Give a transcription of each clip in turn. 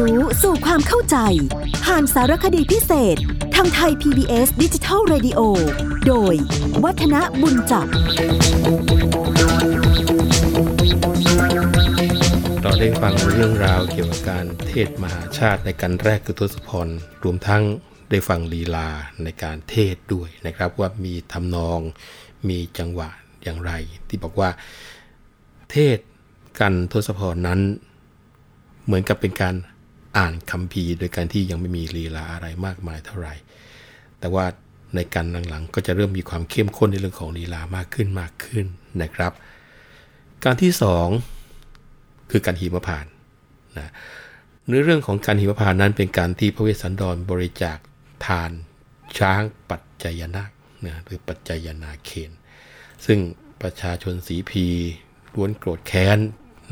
รู้สู่ความเข้าใจ ผ่านสารคดีพิเศษ ทางไทย PBS ดิจิทัล Radio โดย วัฒนบุญจับ เราได้ฟังเรื่องราวเกี่ยวกับการเทศมหาชาติในการแรกคือทศพร รวมทั้งได้ฟังลีลาในการเทศด้วยนะครับ ว่ามีทำนอง มีจังหวะอย่างไร ที่บอกว่า เทศกันทศพรนั้น เหมือนกับเป็นการ อ่านคำพีร์โดยการที่ยังไม่มีลีลาอะไรมากมายเท่าไหร่ แต่ว่าในการหลังๆ ก็จะเริ่มมีความเข้มข้นในเรื่องของลีลามากขึ้นมากขึ้นนะครับ การที่สองคือการหิมพานนะเนื้อเรื่องของการหิมพานนั้นเป็นการที่พระเวสสันดรบริจาคทานช้างปัจจยนาคนะหรือปัจจยนาเคนซึ่งประชาชนสีพีล้วนโกรธแค้น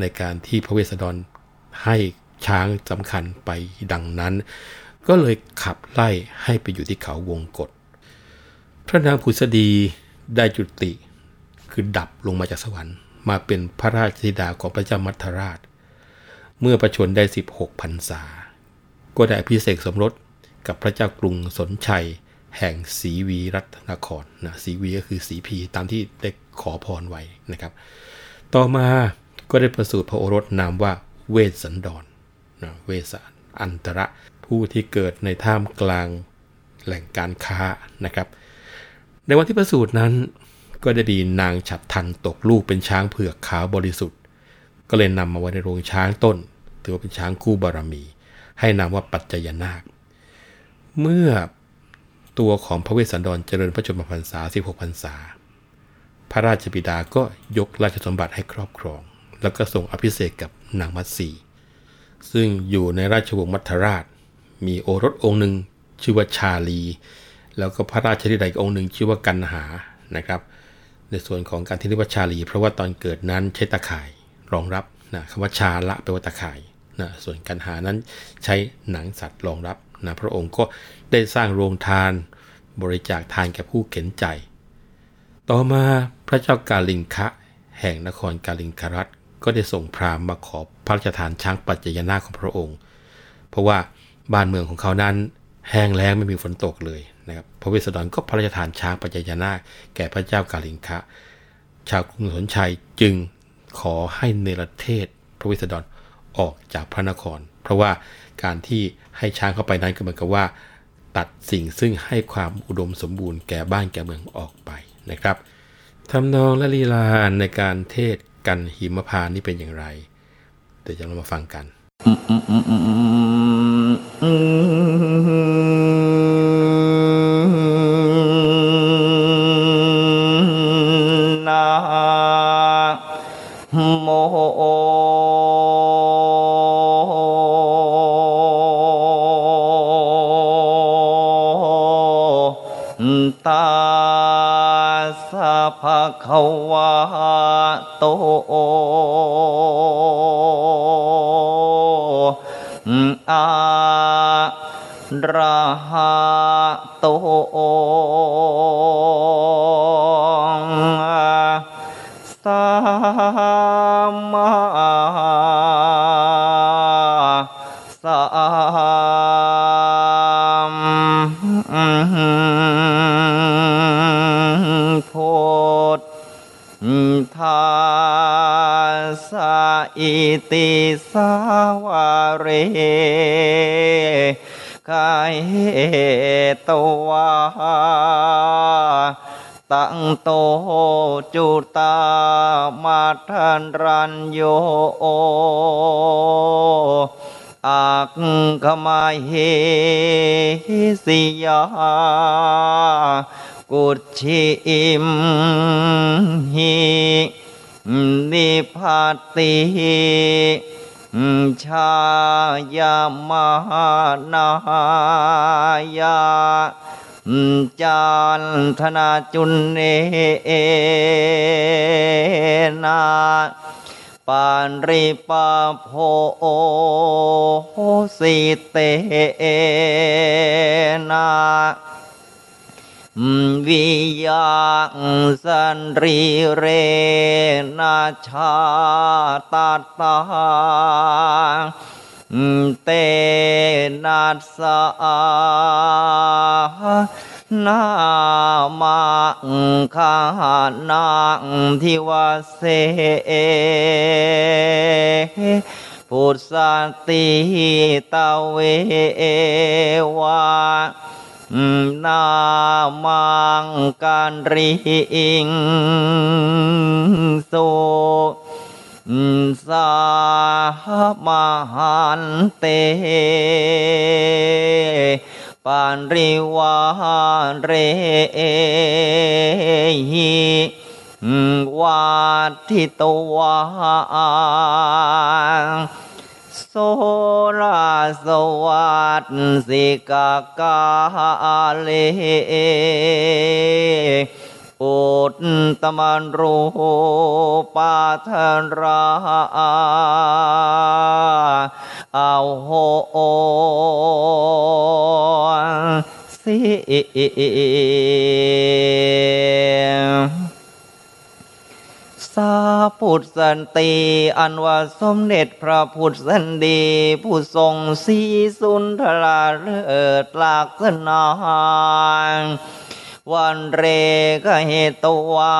ในการที่พระเวสสันดรให้ ช้างสำคัญไปดังนั้น ก็เลยขับไล่ให้ไปอยู่ที่เขาวงกฏพระนางผุษดีได้จุติ คือดับลงมาจากสวรรค์ มาเป็นพระราชธิดาของพระเจ้ามัทราช เมื่อประชนได้ 16พรรษา ก็ได้พิเศษสมรสกับพระเจ้ากรุงสนชัยแห่งศรีวีรัตนครนะศรีวีก็คือศรีพีตามที่ได้ขอพรไว้นะครับ ต่อมาก็ได้ประสูติพระโอรสนามว่าเวสสันดร นะเวสอันตระผู้ที่เกิดในท่ามกลางแหล่งการค้านะครับ ในวันที่ประสูตินั้น ก็ได้ดีนางฉับทันตกลูกเป็นช้างเผือกขาวบริสุทธิ์ ก็เลยนำมาไว้ในโรงช้างต้น ถือว่าเป็นช้างคู่บารมี ให้นามว่าปัจจยนาค เมื่อตัวของพระเวสสันดรเจริญพระชนมพรรษา 16พรรษา พระราชบิดาก็ยกราชสมบัติให้ครอบครอง แล้วก็ส่งอภิเษกกับนางมัตสี ซึ่งอยู่ในราชวงศ์มัทราช มีโอรสองค์หนึ่งชื่อว่าชาลี แล้วก็พระราชธิดาอีกองค์หนึ่งชื่อว่ากันหานะครับ ในส่วนของการที่เรียกว่าชาลี เพราะว่าตอนเกิดนั้นใช้ตะข่ายรองรับนะคำว่าชาละแปลว่าตะข่ายนะส่วนกันหานั้นใช้หนังสัตว์รองรับนะพระองค์ก็ได้สร้างโรงทานบริจาคทานแก่ผู้เข็นใจ ต่อมาพระเจ้ากาลิงคะ แห่งนครกาลิงครัต ก็ได้ส่งพราหมณ์มาขอพระราชทานช้างปัจจยนาของพระองค์ เพราะว่าบ้านเมืองของเขานั้นแห้งแล้งไม่มีฝนตกเลยนะครับพระเวสสันดรก็พระราชทานช้างปัจจยนาแก่พระเจ้ากาลิงคะ ชาวกรุงสนชัยจึงขอให้เนรเทศพระเวสสันดรออกจากพระนคร เพราะว่าการที่ให้ช้างเข้าไปนั้นก็เหมือนกับว่า ตัดสิ่งซึ่งให้ความอุดมสมบูรณ์แก่บ้านแก่เมืองออกไปนะครับทำนองและลีลาในการเทศ กันหิมพานนี่เป็นอย่างไร เดี๋ยวจะเรามาฟังกันนะโม สัมมาสัมพุทธาสอิติสาวาเร กายตวาตั้งโตจุตามาทันรันโยอักขมาเฮสิยากุชิอิมหินิพัติ ชายามานายาจันทนาจุนเนนาปานริปาโพสิเตนา วิยังสันรีเรนาชาตาตาเตนัสสะนามังคานังทิวเสพุทธติตาเววา นามังการริงโสสามหันเตปันริวาเรหิวาทิตวา โซราสวัสสิกากาเลอุตตมันรูปาทราอาโหสิ สาพุทธสันติ อันว่าสมเด็จพระพุทธสันดี ผู้ทรงสีสุนทราเลิศลากษณาวันเรกเหตุวา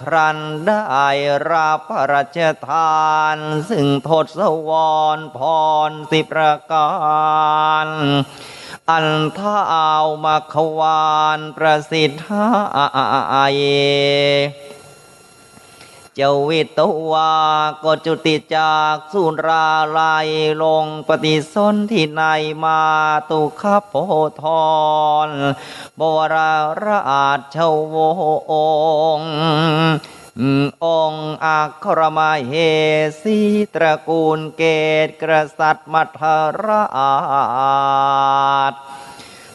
ครันได้รับพระราชทาน ซึ่งทศวรพรสิประการอันท้าวมาควานประสิทธาเย จวิตวาก็จุติจากสุราลายลงปฏิสนที่ในมาตุขโพธรบวราราชวงศ์องค์อัครมาเฮสีตระกูลเกตกษัตริย์มัทราช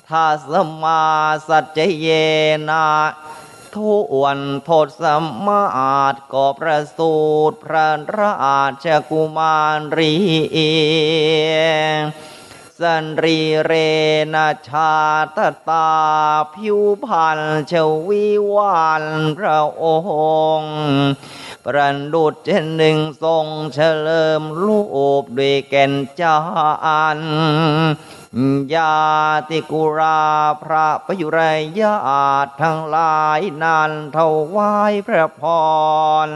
ถ้าสมาสัจเยนา ทุวันโทษสมาตก็ประสูตรพระราชกุมารรีสันรีเรนชาตตาผิวพันเชวิวันพระองค์ประดุดเช่นหนึ่งทรงเฉลิมรูปด้วยแก่นจาน ญาติกุราพระประยุรญาตทั้งหลายนานถวายพระพร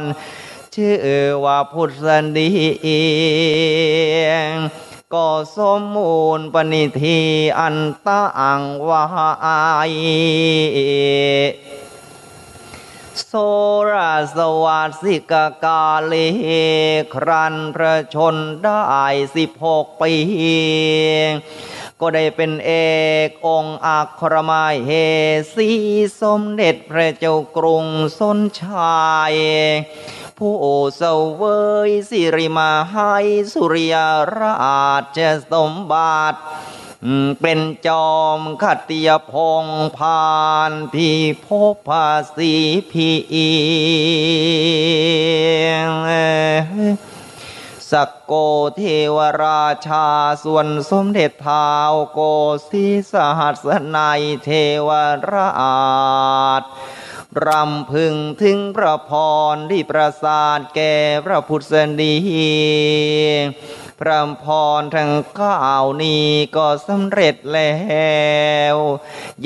ชื่อว่าพุทธดีก็สมมูลปณิธีอันตะอังวายโซราสวัสสิกกาเลครันพระชนได้สิบหกปี ก็ได้เป็นเอกองอัครมายเฮสีสมเด็จพระเจ้ากรุงสนชาย ผู้เสวยสิริมาให้สุริยราชสมบัติเป็นจอมขัตติยพงพานที่พบภาษีพี สักโกเทวราชาส่วนสมเด็จเท้าโกสีสหัสนัยเทวราชรำพึงถึงพระพรที่ประสาทแก่พระพุทธดีพระพรทั้งข้าวนี้ก็สำเร็จแล้ว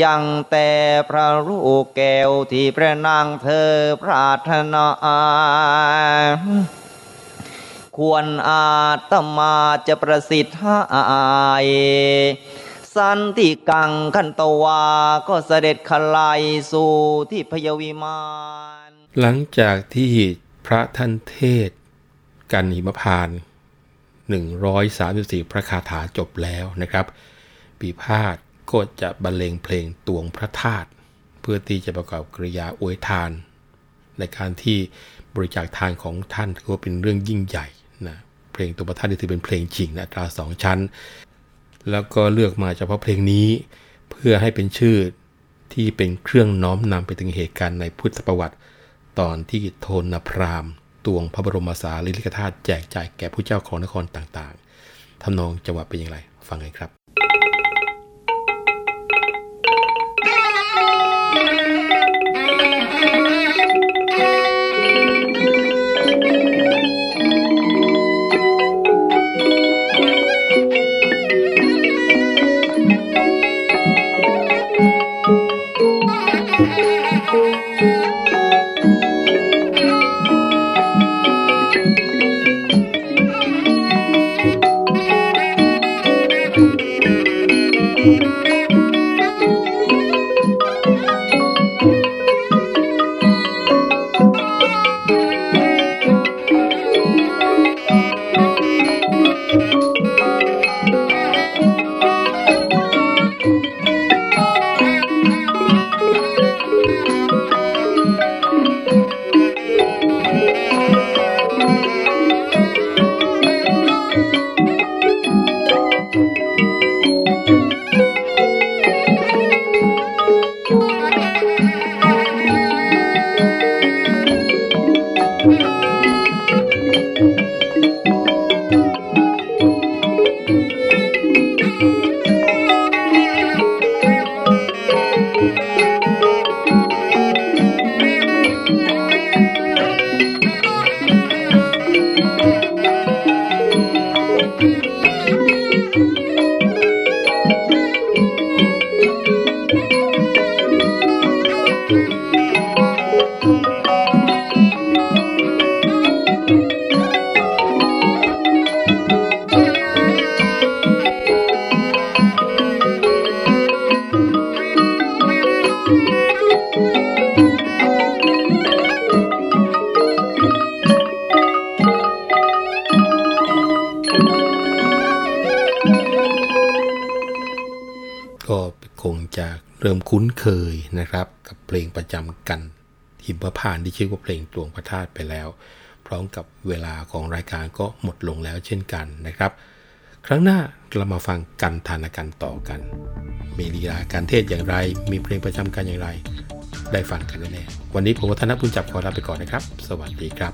ยังแต่พระลูกแก้วที่พระนางเธอปรารถนา ควรอาตมาจะประสิทธิ์ห้สันติกังขันตวา ก็เสด็จขลายสู่ที่พยวิมานหลังจากที่พระท่านเทศ กันหิมพาน134 พระคาถาจบแล้วนะครับ ปีพาดก็จะบรรเลงเพลงตวงพระธาตุเพื่อที่จะประกอบกริยาอวยทาน ในการที่บริจาคทานของท่านถือว่าเป็นเรื่องยิ่งใหญ่ นะเพลงตวประทัดนี่ถือเป็นเพลงจริงนะตราสองชั้น แล้วก็เลือกมาเฉพาะเพลงนี้ เพื่อให้เป็นชื่อที่เป็นเครื่องน้อมนำไปถึงเหตุการณ์ในพุทธประวัติ ตอนที่โทนพรามตวงพระบรมสารีริกธาตุแจกจ่ายแก่ผู้เจ้าของนครต่างๆทำนองจังหวะเป็นอย่างไร ฟังกันครับ เริ่มคุ้นเคยนะครับ กับเพลงประจำกันหิมพานที่ชื่อว่าเพลงตวงพระธาตุไปแล้ว พร้อมกับเวลาของรายการก็หมดลงแล้วเช่นกันนะครับ ครั้งหน้าเรามาฟังกันทานกันต่อกัน มีลีลาการเทศอย่างไร มีเพลงประจำกันอย่างไร ได้ฟังกันแน่ๆวันนี้ผมวัฒนบุญจับขอลาไปก่อนนะครับ สวัสดีครับ